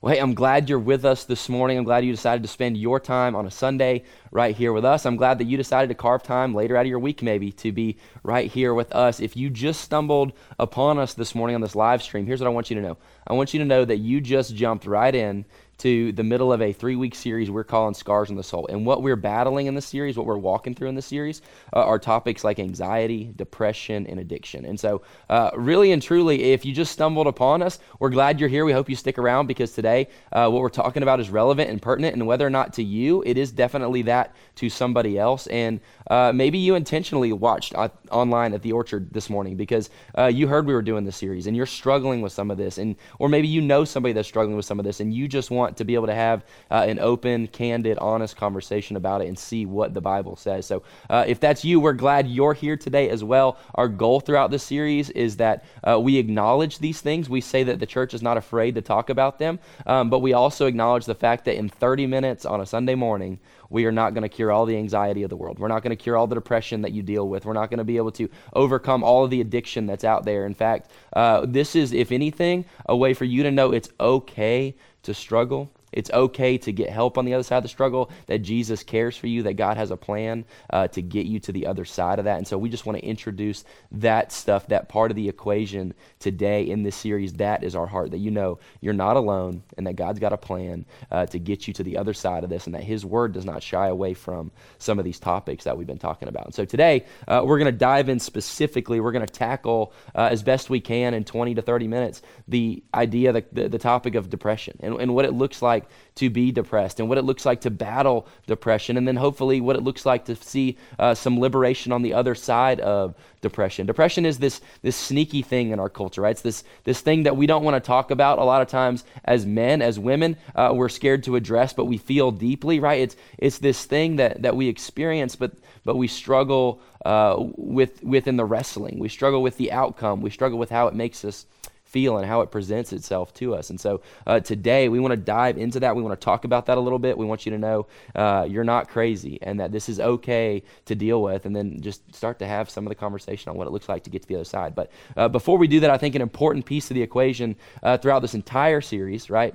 Well, hey, I'm glad you're with us this morning. I'm glad you decided to spend your time on a Sunday right here with us. I'm glad that you decided to carve time later out of your week, maybe, to be right here with us. If you just stumbled upon us this morning on this live stream, here's what I want you to know I want you to know that you just jumped right in to the middle of a three week series we're calling Scars on the Soul. And what we're battling in this series, what we're walking through in this series, uh, are topics like anxiety, depression, and addiction. And so, uh, really and truly, if you just stumbled upon us, we're glad you're here. We hope you stick around because today, uh, what we're talking about is relevant and pertinent. And whether or not to you, it is definitely that to somebody else. And uh, maybe you intentionally watched online at the Orchard this morning because uh, you heard we were doing this series and you're struggling with some of this. And, or maybe you know somebody that's struggling with some of this and you just want want to be able to have uh, an open, candid, honest conversation about it and see what the Bible says. So uh, if that's you, we're glad you're here today as well. Our goal throughout this series is that uh, we acknowledge these things. We say that the church is not afraid to talk about them, um, but we also acknowledge the fact that in 30 minutes on a Sunday morning, we are not going to cure all the anxiety of the world. We're not going to cure all the depression that you deal with. We're not going to be able to overcome all of the addiction that's out there. In fact, uh, this is, if anything, a way for you to know it's okay to struggle. It's okay to get help on the other side of the struggle, that Jesus cares for you, that God has a plan uh, to get you to the other side of that. And so we just want to introduce that stuff, that part of the equation today in this series. That is our heart, that you know you're not alone and that God's got a plan uh, to get you to the other side of this and that His Word does not shy away from some of these topics that we've been talking about. And so today uh, we're going to dive in specifically, we're going to tackle uh, as best we can in 20 to 30 minutes the idea, the, the, the topic of depression and, and what it looks like to be depressed and what it looks like to battle depression, and then hopefully what it looks like to see uh, some liberation on the other side of depression. Depression is this, this sneaky thing in our culture, right? It's this, this thing that we don't want to talk about a lot of times as men, as women. Uh, we're scared to address, but we feel deeply, right? It's, it's this thing that, that we experience, but, but we struggle uh, with, within the wrestling. We struggle with the outcome. We struggle with how it makes us feel and how it presents itself to us. And so uh, today we want to dive into that. We want to talk about that a little bit. We want you to know uh, you're not crazy and that this is okay to deal with, and then just start to have some of the conversation on what it looks like to get to the other side. But uh, before we do that, I think an important piece of the equation uh, throughout this entire series, right?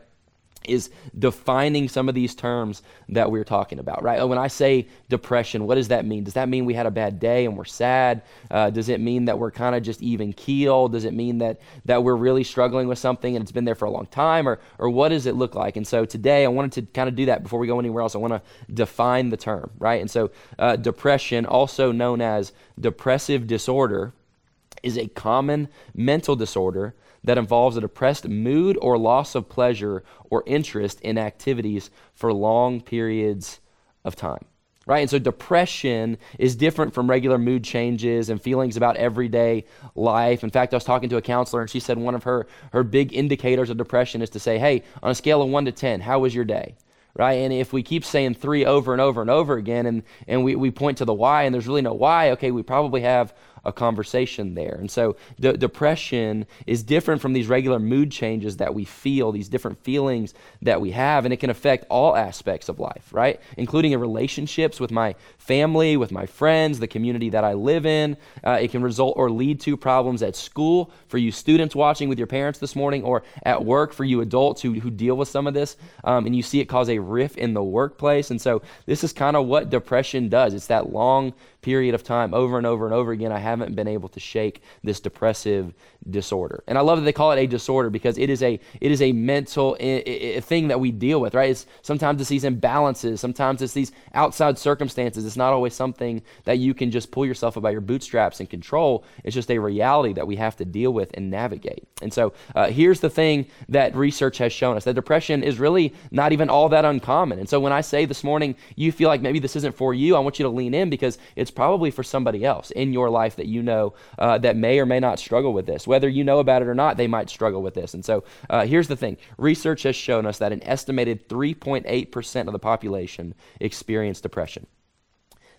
Is defining some of these terms that we're talking about, right? When I say depression, what does that mean? Does that mean we had a bad day and we're sad? Uh, does it mean that we're kind of just even keel? Does it mean that that we're really struggling with something and it's been there for a long time, or or what does it look like? And so today I wanted to kind of do that before we go anywhere else. I want to define the term, right? And so uh, depression, also known as depressive disorder, is a common mental disorder that involves a depressed mood or loss of pleasure or interest in activities for long periods of time. Right? And so depression is different from regular mood changes and feelings about everyday life. In fact, I was talking to a counselor and she said one of her, her big indicators of depression is to say, hey, on a scale of one to 10, how was your day? right? And if we keep saying three over and over and over again and, and we, we point to the why and there's really no why, okay, we probably have a conversation there. And so depression is different from these regular mood changes that we feel, these different feelings that we have, and it can affect all aspects of life, right? Including in relationships with my family, with my friends, the community that I live in. Uh, it can result or lead to problems at school for you students watching with your parents this morning, or at work for you adults who, who deal with some of this. Um, and you see it cause a rift in the workplace. And so this is kind of what depression does. It's that long period of time over and over and over again. I haven't been able to shake this depressive disorder. And I love that they call it a disorder because it is a it is a mental I- I- thing that we deal with, right? It's sometimes it's these imbalances, sometimes it's these outside circumstances. It's not always something that you can just pull yourself up by your bootstraps and control. It's just a reality that we have to deal with and navigate. And so uh, here's the thing that research has shown us: that depression is really not even all that uncommon. And so when I say this morning you feel like maybe this isn't for you, I want you to lean in because it's probably for somebody else in your life that you know uh, that may or may not struggle with this whether you know about it or not, they might struggle with this. And so uh, here's the thing research has shown us that an estimated 3.8% of the population experience depression.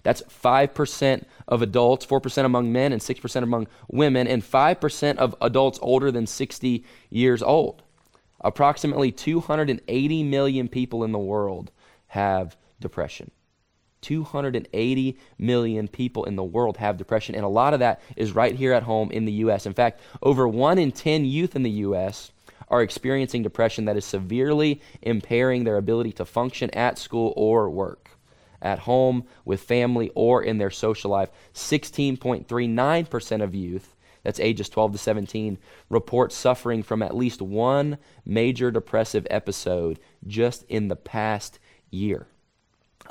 That's 5% of adults, 4% among men, and 6% among women, and 5% of adults older than 60 years old. Approximately 280 million people in the world have depression. 280 million people in the world have depression, and a lot of that is right here at home in the U.S. In fact, over one in 10 youth in the U.S. are experiencing depression that is severely impairing their ability to function at school or work, at home, with family, or in their social life. 16.39% of youth, that's ages 12 to 17, report suffering from at least one major depressive episode just in the past year.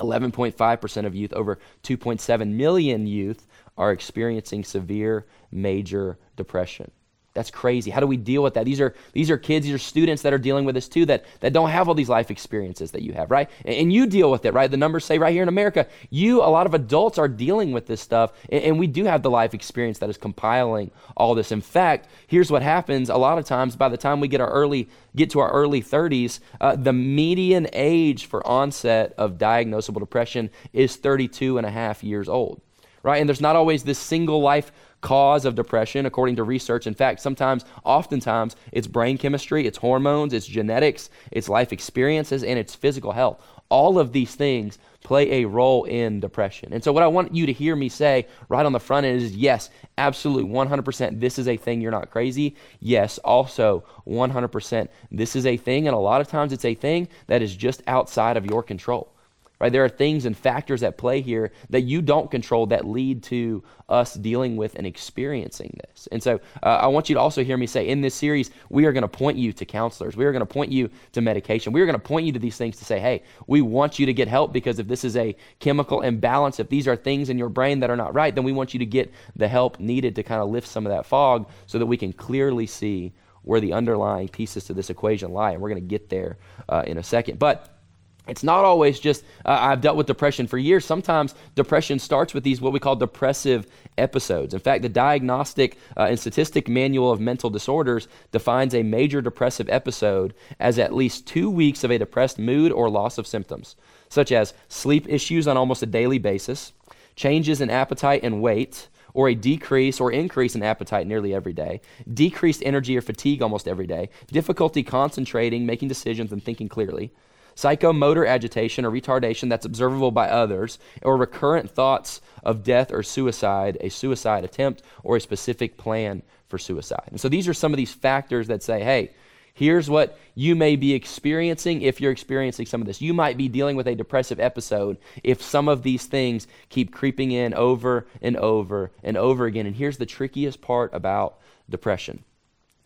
11.5% of youth, over 2.7 million youth, are experiencing severe major depression. That's crazy. How do we deal with that? These are these are kids, these are students that are dealing with this too that that don't have all these life experiences that you have, right? And, and you deal with it, right? The numbers say right here in America, you a lot of adults are dealing with this stuff, and, and we do have the life experience that is compiling all this. In fact, here's what happens: a lot of times, by the time we get our early get to our early 30s, uh, the median age for onset of diagnosable depression is 32 and a half years old right? And there's not always this single life cause of depression, according to research. In fact, sometimes, oftentimes, it's brain chemistry, it's hormones, it's genetics, it's life experiences, and it's physical health. All of these things play a role in depression. And so, what I want you to hear me say right on the front end is yes, absolutely, 100%, this is a thing. You're not crazy. Yes, also, 100%, this is a thing. And a lot of times, it's a thing that is just outside of your control. Right? There are things and factors at play here that you don't control that lead to us dealing with and experiencing this. And so uh, I want you to also hear me say in this series, we are going to point you to counselors. We are going to point you to medication. We are going to point you to these things to say, hey, we want you to get help because if this is a chemical imbalance, if these are things in your brain that are not right, then we want you to get the help needed to kind of lift some of that fog so that we can clearly see where the underlying pieces to this equation lie. And we're going to get there uh, in a second. But it's not always just uh, i've dealt with depression for years. Sometimes depression starts with these what we call depressive episodes. In fact the diagnostic uh, and statistic manual of mental disorders defines a major depressive episode as at least two weeks of a depressed mood or loss of symptoms such as sleep issues on almost a daily basis changes in appetite and weight or a decrease or increase in appetite nearly every day, decreased energy or fatigue almost every day, difficulty concentrating, making decisions, and thinking clearly, psychomotor agitation or retardation that's observable by others, or recurrent thoughts of death or suicide, a suicide attempt, or a specific plan for suicide. And so these are some of these factors that say, hey, here's what you may be experiencing if you're experiencing some of this. You might be dealing with a depressive episode if some of these things keep creeping in over and over and over again. And here's the trickiest part about depression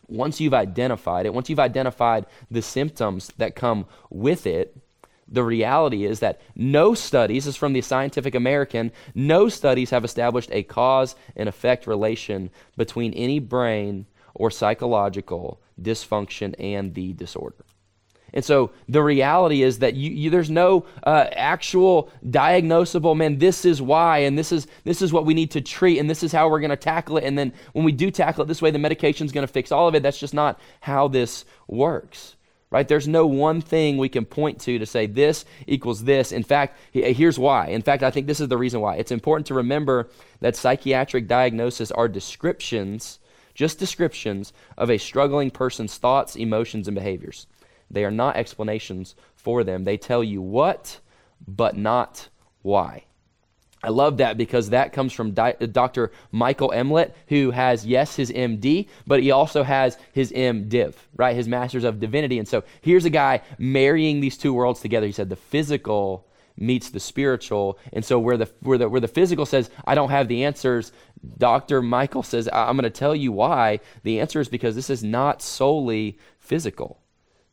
once you've identified it, once you've identified the symptoms that come with it, the reality is that no studies, this is from the Scientific American, no studies have established a cause and effect relation between any brain or psychological dysfunction and the disorder. And so the reality is that you, you, there's no uh, actual diagnosable, man, this is why, and this is, this is what we need to treat, and this is how we're going to tackle it. And then when we do tackle it this way, the medication is going to fix all of it. That's just not how this works, right? There's no one thing we can point to to say this equals this. In fact, here's why. In fact, I think this is the reason why. It's important to remember that psychiatric diagnoses are descriptions, just descriptions, of a struggling person's thoughts, emotions, and behaviors. They are not explanations for them. They tell you what, but not why. I love that because that comes from Dr. Michael Emlet, who has, yes, his MD, but he also has his MDiv, right? His Masters of Divinity. And so here's a guy marrying these two worlds together. He said the physical meets the spiritual. And so where the, where the, where the physical says, I don't have the answers, Dr. Michael says, I'm going to tell you why. The answer is because this is not solely physical.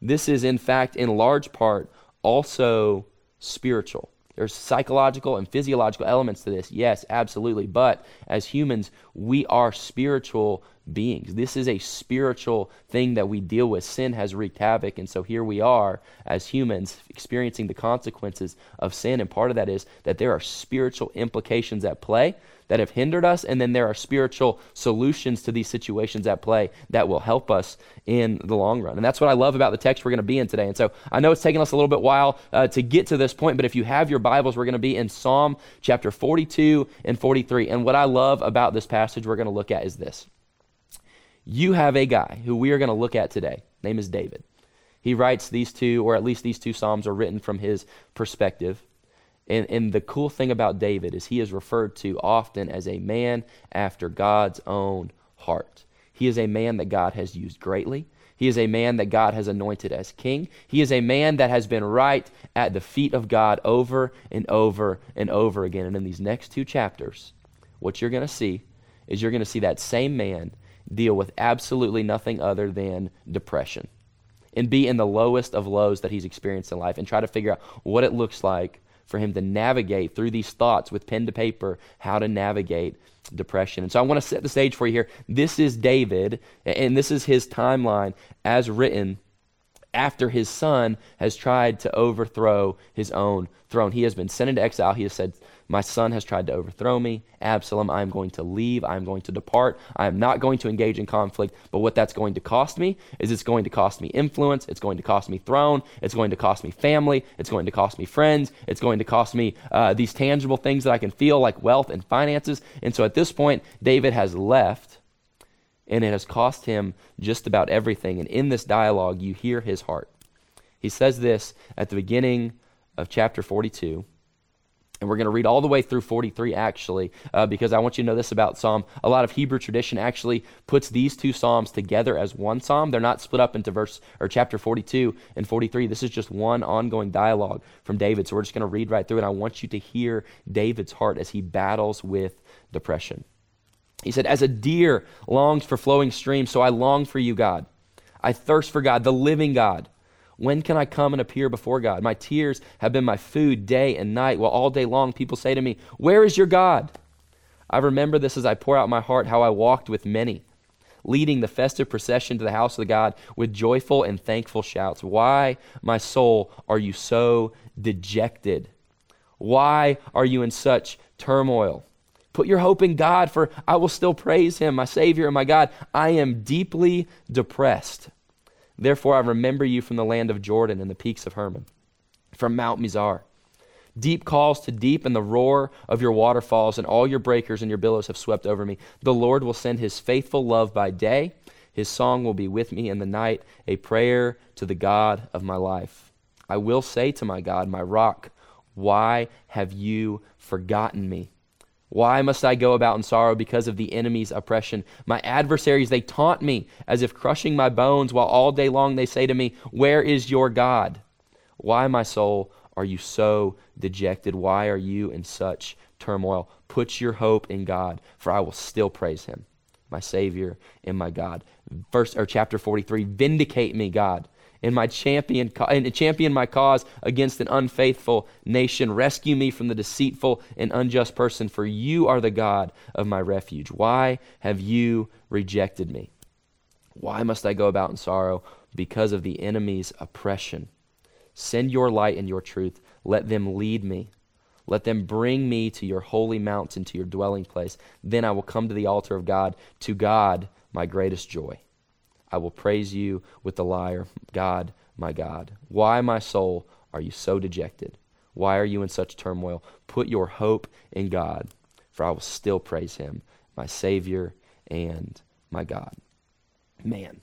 This is, in fact, in large part, also spiritual. There's psychological and physiological elements to this. Yes, absolutely. But as humans, we are spiritual beings. This is a spiritual thing that we deal with. Sin has wreaked havoc. And so here we are as humans experiencing the consequences of sin. And part of that is that there are spiritual implications at play that have hindered us, and then there are spiritual solutions to these situations at play that will help us in the long run. And that's what I love about the text we're going to be in today. And so I know it's taken us a little bit while uh, to get to this point, but if you have your Bibles, we're going to be in Psalm chapter 42 and 43. And what I love about this passage we're going to look at is this. You have a guy who we are going to look at today. Name is David. He writes these two, or at least these two Psalms are written from his perspective. And, and the cool thing about David is he is referred to often as a man after God's own heart. He is a man that God has used greatly. He is a man that God has anointed as king. He is a man that has been right at the feet of God over and over and over again. And in these next two chapters, what you're going to see is you're going to see that same man deal with absolutely nothing other than depression and be in the lowest of lows that he's experienced in life and try to figure out what it looks like for him to navigate through these thoughts with pen to paper, how to navigate depression. And so I want to set the stage for you here. This is David, and this is his timeline as written after his son has tried to overthrow his own throne. He has been sent into exile. He has said, my son has tried to overthrow me. Absalom, I am going to leave. I am going to depart. I am not going to engage in conflict. But what that's going to cost me is it's going to cost me influence. It's going to cost me throne. It's going to cost me family. It's going to cost me friends. It's going to cost me uh, these tangible things that I can feel like wealth and finances. And so at this point, David has left and it has cost him just about everything. And in this dialogue, you hear his heart. He says this at the beginning of chapter 42. And we're going to read all the way through 43, actually, uh, because I want you to know this about Psalm. A lot of Hebrew tradition actually puts these two Psalms together as one Psalm. They're not split up into verse or chapter 42 and 43. This is just one ongoing dialogue from David. So we're just going to read right through it. I want you to hear David's heart as he battles with depression. He said, As a deer longs for flowing streams, so I long for you, God. I thirst for God, the living God. When can I come and appear before God? My tears have been my food day and night, while all day long people say to me, Where is your God? I remember this as I pour out my heart, how I walked with many, leading the festive procession to the house of the God with joyful and thankful shouts. Why, my soul, are you so dejected? Why are you in such turmoil? Put your hope in God, for I will still praise him, my Savior and my God. I am deeply depressed. Therefore, I remember you from the land of Jordan and the peaks of Hermon, from Mount Mizar. Deep calls to deep, and the roar of your waterfalls, and all your breakers and your billows have swept over me. The Lord will send his faithful love by day. His song will be with me in the night, a prayer to the God of my life. I will say to my God, my rock, why have you forgotten me? Why must I go about in sorrow because of the enemy's oppression? My adversaries, they taunt me as if crushing my bones, while all day long they say to me, Where is your God? Why, my soul, are you so dejected? Why are you in such turmoil? Put your hope in God, for I will still praise him, my Savior and my God. Verse or chapter 43, vindicate me, God and my champion and champion my cause against an unfaithful nation. Rescue me from the deceitful and unjust person, for you are the God of my refuge. Why have you rejected me? Why must I go about in sorrow? Because of the enemy's oppression. Send your light and your truth. Let them lead me. Let them bring me to your holy mountain, to your dwelling place. Then I will come to the altar of God, to God, my greatest joy. I will praise you with the lyre, God, my God. Why, my soul, are you so dejected? Why are you in such turmoil? Put your hope in God, for I will still praise him, my Savior and my God. Man,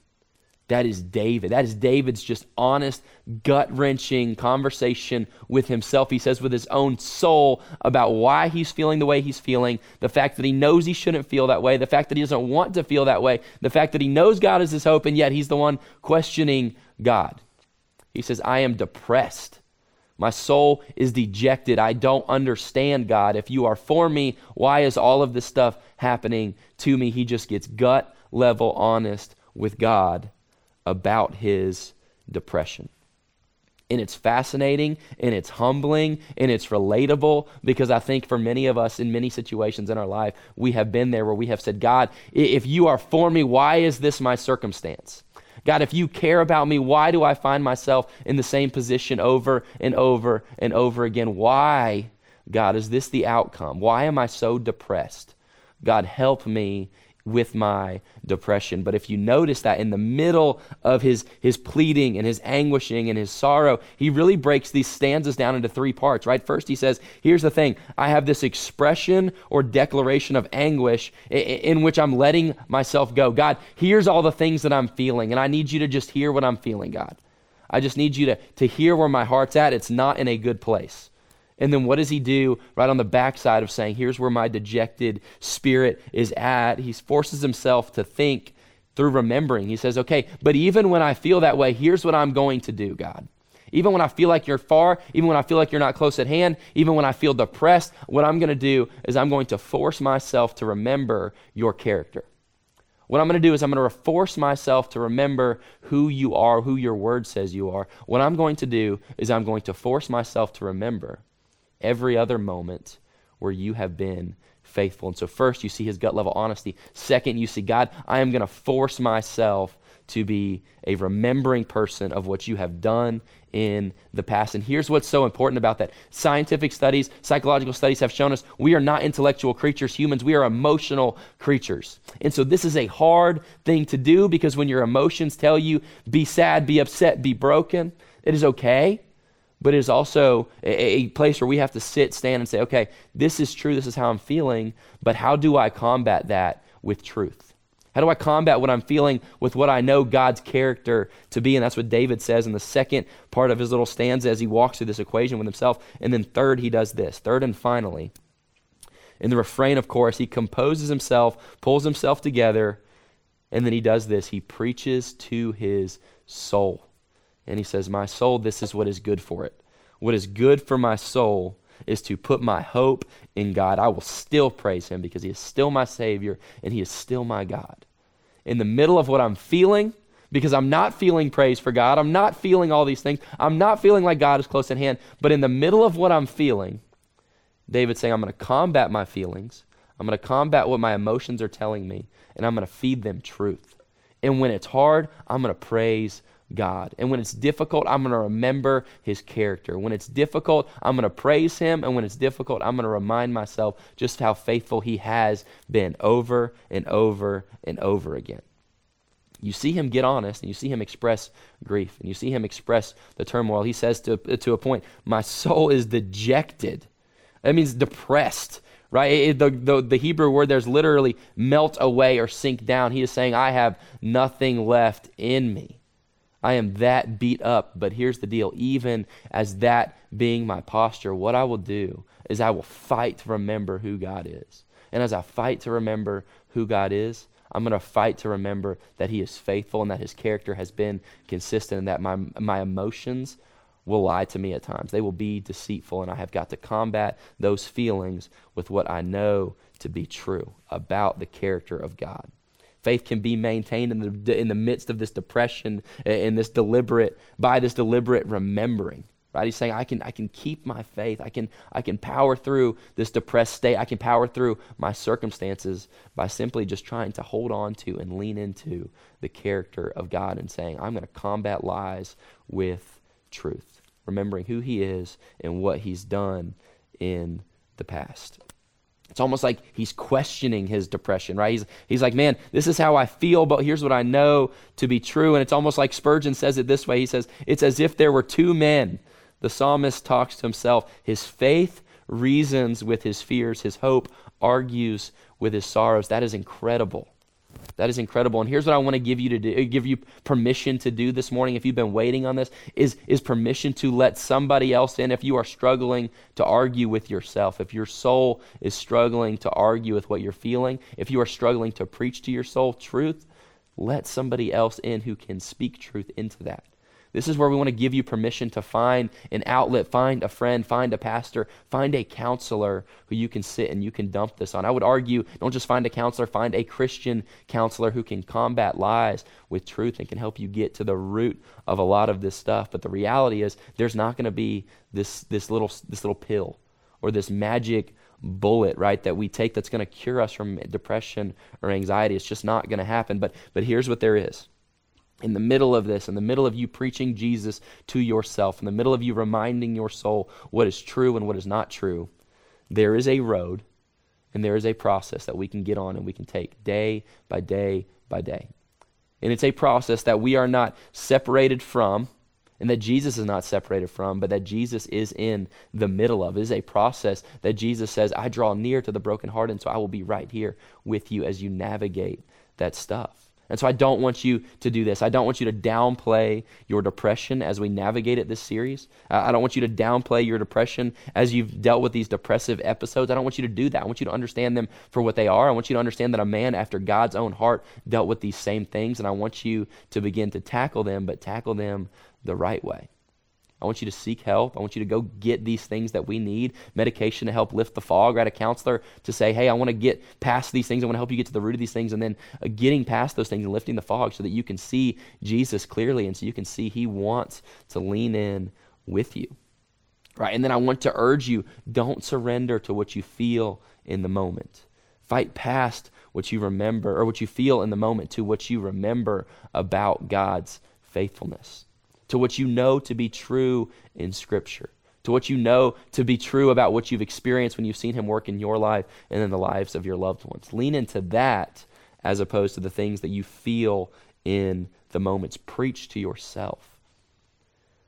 that is David. That is David's just honest, gut wrenching conversation with himself. He says, with his own soul, about why he's feeling the way he's feeling, the fact that he knows he shouldn't feel that way, the fact that he doesn't want to feel that way, the fact that he knows God is his hope, and yet he's the one questioning God. He says, I am depressed. My soul is dejected. I don't understand, God. If you are for me, why is all of this stuff happening to me? He just gets gut level honest with God about his depression. And it's fascinating and it's humbling and it's relatable because I think for many of us in many situations in our life, we have been there where we have said, God, if you are for me, why is this my circumstance? God, if you care about me, why do I find myself in the same position over and over and over again? Why, God, is this the outcome? Why am I so depressed? God, help me with my depression. But if you notice that in the middle of his, his pleading and his anguishing and his sorrow, he really breaks these stanzas down into three parts, right? First, he says, Here's the thing I have this expression or declaration of anguish in, which I'm letting myself go. God, here's all the things that I'm feeling, and I need you to just hear what I'm feeling, God. I just need you to, to hear where my heart's at. It's not in a good place. And then what does he do right on the backside of saying, Here's where my dejected spirit is at? He forces himself to think through remembering. He says, okay, but even when I feel that way, here's what I'm going to do, God. Even when I feel like you're far, even when I feel like you're not close at hand, even when I feel depressed, what I'm going to do is I'm going to force myself to remember your character. What I'm going to do is I'm going to force myself to remember who you are, who your word says you are. What I'm going to do is I'm going to force myself to remember every other moment where you have been faithful. And so, first, you see his gut level honesty. Second, you see, God, I am going to force myself to be a remembering person of what you have done in the past. And here's what's so important about that scientific studies, psychological studies have shown us we are not intellectual creatures, humans, we are emotional creatures. And so this is a hard thing to do because when your emotions tell you be sad, be upset, be broken, it is okay. But it is also a, a place where we have to sit, stand, and say, okay, this is true, this is how I'm feeling, but how do I combat that with truth? How do I combat what I'm feeling with what I know God's character to be? And that's what David says in the second part of his little stanza as he walks through this equation with himself. And then, third, he does this. Third and finally, in the refrain, of course, he composes himself, pulls himself together, and then he does this. He preaches to his soul. And he says, My soul, this is what is good for it. What is good for my soul is to put my hope in God. I will still praise Him because He is still my Savior and He is still my God. In the middle of what I'm feeling, because I'm not feeling praise for God, I'm not feeling all these things, I'm not feeling like God is close at hand, but in the middle of what I'm feeling, David's saying, I'm going to combat my feelings, I'm going to combat what my emotions are telling me, and I'm going to feed them truth. And when it's hard, I'm going to praise God. And when it's difficult, I'm going to remember his character. When it's difficult, I'm going to praise him. And when it's difficult, I'm going to remind myself just how faithful he has been over and over and over again. You see him get honest and you see him express grief and you see him express the turmoil. He says to, to a point, My soul is dejected. That means depressed right? It, the, the, the Hebrew word there's literally melt away or sink down. He is saying, I have nothing left in me. I am that beat up. But here's the deal even as that being my posture, what I will do is I will fight to remember who God is. And as I fight to remember who God is, I'm going to fight to remember that He is faithful and that His character has been consistent and that my, my emotions will lie to me at times. They will be deceitful, and I have got to combat those feelings with what I know to be true about the character of God. Faith can be maintained in the, in the midst of this depression, in this deliberate, by this deliberate remembering. Right? He's saying, I can, I can keep my faith. I can, I can power through this depressed state. I can power through my circumstances by simply just trying to hold on to and lean into the character of God and saying, I'm going to combat lies with truth, remembering who He is and what He's done in the past. It's almost like he's questioning his depression, right? He's, he's like, man, this is how I feel, but here's what I know to be true. And it's almost like Spurgeon says it this way He says, it's as if there were two men. The psalmist talks to himself. His faith reasons with his fears, his hope argues with his sorrows. That is incredible. That is incredible. And here's what I want to give you to do, uh, give you permission to do this morning if you've been waiting on this is is permission to let somebody else in if you are struggling to argue with yourself. If your soul is struggling to argue with what you're feeling, if you are struggling to preach to your soul truth, let somebody else in who can speak truth into that. This is where we want to give you permission to find an outlet, find a friend, find a pastor, find a counselor who you can sit and you can dump this on. I would argue don't just find a counselor, find a Christian counselor who can combat lies with truth and can help you get to the root of a lot of this stuff. But the reality is there's not going to be this this little this little pill or this magic bullet, right, that we take that's going to cure us from depression or anxiety. It's just not going to happen. But but here's what there is in the middle of this, in the middle of you preaching Jesus to yourself, in the middle of you reminding your soul what is true and what is not true, there is a road and there is a process that we can get on and we can take day by day by day. And it's a process that we are not separated from and that Jesus is not separated from, but that Jesus is in the middle of. It is a process that Jesus says, I draw near to the brokenhearted, so I will be right here with you as you navigate that stuff. And so I don't want you to do this. I don't want you to downplay your depression as we navigate it this series. Uh, I don't want you to downplay your depression as you've dealt with these depressive episodes. I don't want you to do that. I want you to understand them for what they are. I want you to understand that a man after God's own heart dealt with these same things. And I want you to begin to tackle them, but tackle them the right way. I want you to seek help. I want you to go get these things that we need medication to help lift the fog, right? A counselor to say, hey, I want to get past these things. I want to help you get to the root of these things. And then uh, getting past those things and lifting the fog so that you can see Jesus clearly and so you can see He wants to lean in with you, right? And then I want to urge you don't surrender to what you feel in the moment. Fight past what you remember or what you feel in the moment to what you remember about God's faithfulness to what you know to be true in Scripture, to what you know to be true about what you've experienced when you've seen Him work in your life and in the lives of your loved ones. Lean into that as opposed to the things that you feel in the moments. Preach to yourself.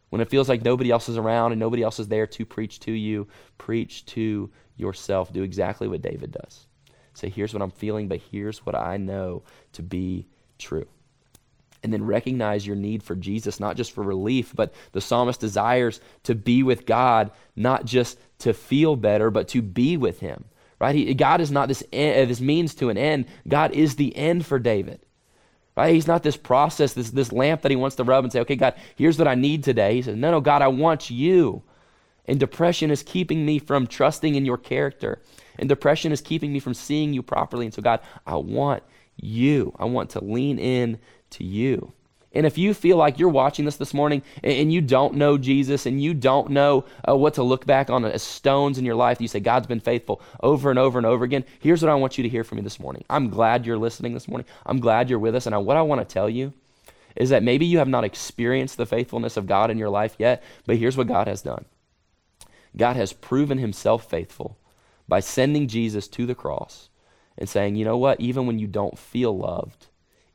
When it feels like nobody else is around and nobody else is there to preach to you, preach to yourself. Do exactly what David does. Say, here's what I'm feeling, but here's what I know to be true and then recognize your need for Jesus, not just for relief, but the psalmist desires to be with God, not just to feel better, but to be with Him. Right? He, God is not this, end, this means to an end. God is the end for David. Right? He's not this process, this, this lamp that he wants to rub and say, okay, God, here's what I need today. He says, no, no, God, I want you. And depression is keeping me from trusting in your character. And depression is keeping me from seeing you properly. And so, God, I want you. I want to lean in to you. And if you feel like you're watching this this morning and, you don't know Jesus and you don't know uh, what to look back on as stones in your life, you say, God's been faithful over and over and over again. Here's what I want you to hear from me this morning. I'm glad you're listening this morning. I'm glad you're with us. And I, what I want to tell you is that maybe you have not experienced the faithfulness of God in your life yet, but here's what God has done God has proven himself faithful by sending Jesus to the cross and saying, you know what, even when you don't feel loved,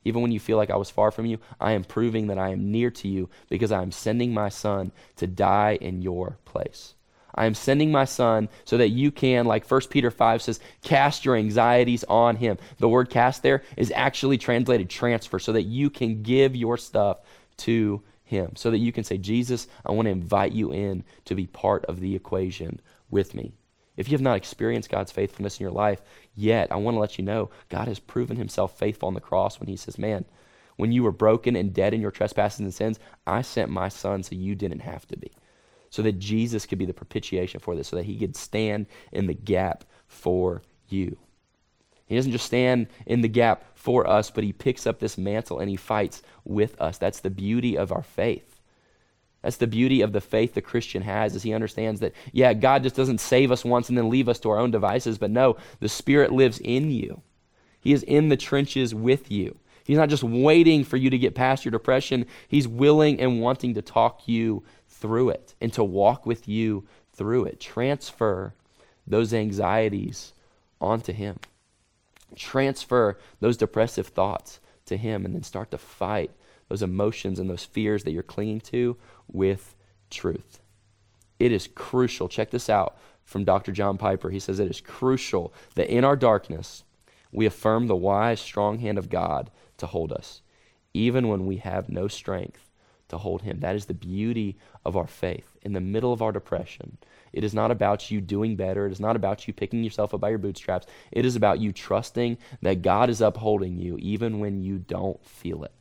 even when you feel like I was far from you, I am proving that I am near to you because I am sending my son to die in your place. I am sending my son so that you can, like 1 Peter 5 says, cast your anxieties on him. The word cast there is actually translated transfer so that you can give your stuff to him. So that you can say, Jesus, I want to invite you in to be part of the equation with me. If you have not experienced God's faithfulness in your life yet, I want to let you know God has proven himself faithful on the cross when he says, Man, when you were broken and dead in your trespasses and sins, I sent my son so you didn't have to be. So that Jesus could be the propitiation for this, so that he could stand in the gap for you. He doesn't just stand in the gap for us, but he picks up this mantle and he fights with us. That's the beauty of our faith. That's the beauty of the faith the Christian has, is he understands that, yeah, God just doesn't save us once and then leave us to our own devices, but no, the Spirit lives in you. He is in the trenches with you. He's not just waiting for you to get past your depression, He's willing and wanting to talk you through it and to walk with you through it. Transfer those anxieties onto Him. Transfer those depressive thoughts to Him and then start to fight those emotions and those fears that you're clinging to with truth. It is crucial. Check this out from Dr. John Piper. He says it is crucial that in our darkness, we affirm the wise, strong hand of God to hold us, even when we have no strength to hold Him. That is the beauty of our faith. In the middle of our depression, it is not about you doing better. It is not about you picking yourself up by your bootstraps. It is about you trusting that God is upholding you, even when you don't feel it.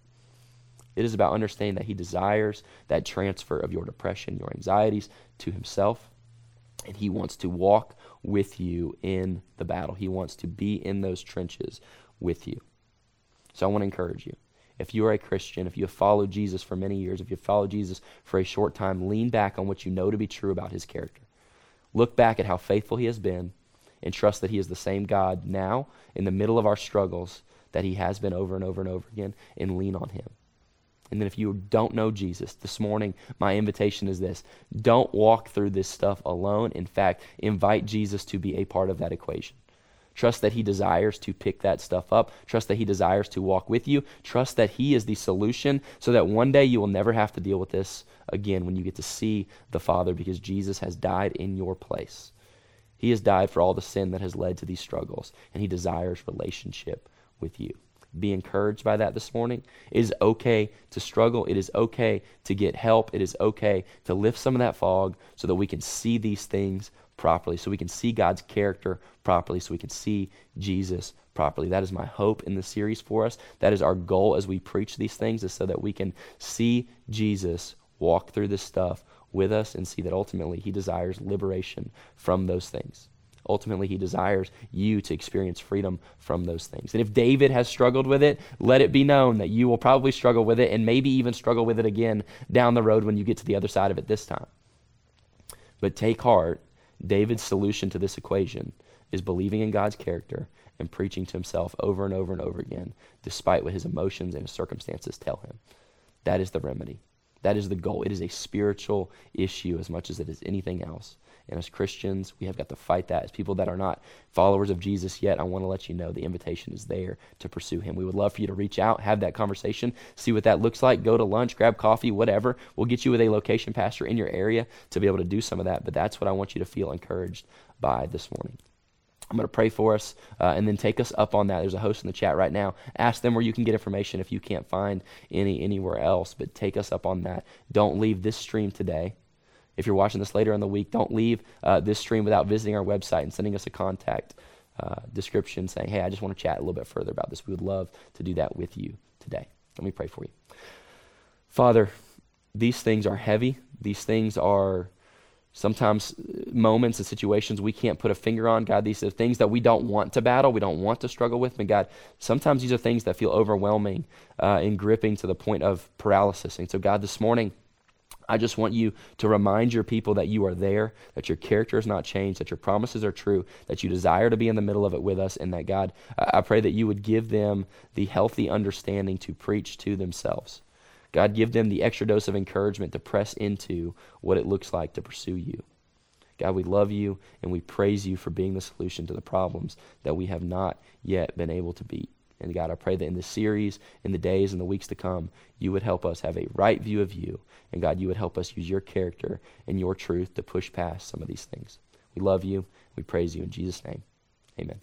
It is about understanding that He desires that transfer of your depression, your anxieties to Himself. And He wants to walk with you in the battle. He wants to be in those trenches with you. So I want to encourage you. If you are a Christian, if you have followed Jesus for many years, if you've followed Jesus for a short time, lean back on what you know to be true about his character. Look back at how faithful he has been and trust that he is the same God now in the middle of our struggles that he has been over and over and over again and lean on him. And then if you don't know Jesus, this morning, my invitation is this don't walk through this stuff alone. In fact, invite Jesus to be a part of that equation. Trust that He desires to pick that stuff up. Trust that He desires to walk with you. Trust that He is the solution so that one day you will never have to deal with this again when you get to see the Father because Jesus has died in your place. He has died for all the sin that has led to these struggles, and He desires relationship with you. Be encouraged by that this morning. It is okay to struggle. It is okay to get help. It is okay to lift some of that fog so that we can see these things properly, so we can see God's character properly, so we can see Jesus properly. That is my hope in the series for us. That is our goal as we preach these things, is so that we can see Jesus walk through this stuff with us and see that ultimately he desires liberation from those things. Ultimately, he desires you to experience freedom from those things. And if David has struggled with it, let it be known that you will probably struggle with it and maybe even struggle with it again down the road when you get to the other side of it this time. But take heart, David's solution to this equation is believing in God's character and preaching to himself over and over and over again, despite what his emotions and his circumstances tell him. That is the remedy. That is the goal. It is a spiritual issue as much as it is anything else. And as Christians, we have got to fight that. As people that are not followers of Jesus yet, I want to let you know the invitation is there to pursue Him. We would love for you to reach out, have that conversation, see what that looks like, go to lunch, grab coffee, whatever. We'll get you with a location pastor in your area to be able to do some of that. But that's what I want you to feel encouraged by this morning. I'm going to pray for us uh, and then take us up on that. There's a host in the chat right now. Ask them where you can get information if you can't find any anywhere else, but take us up on that. Don't leave this stream today. If you're watching this later in the week, don't leave uh, this stream without visiting our website and sending us a contact uh, description saying, hey, I just want to chat a little bit further about this. We would love to do that with you today. Let me pray for you. Father, these things are heavy. These things are sometimes moments and situations we can't put a finger on. God, these are things that we don't want to battle, we don't want to struggle with. And God, sometimes these are things that feel overwhelming uh, and gripping to the point of paralysis. And so, God, this morning, I just want you to remind your people that you are there, that your character has not changed, that your promises are true, that you desire to be in the middle of it with us, and that God, I pray that you would give them the healthy understanding to preach to themselves. God, give them the extra dose of encouragement to press into what it looks like to pursue you. God, we love you and we praise you for being the solution to the problems that we have not yet been able to beat. And God, I pray that in this series, in the days and the weeks to come, you would help us have a right view of you. And God, you would help us use your character and your truth to push past some of these things. We love you. We praise you in Jesus' name. Amen.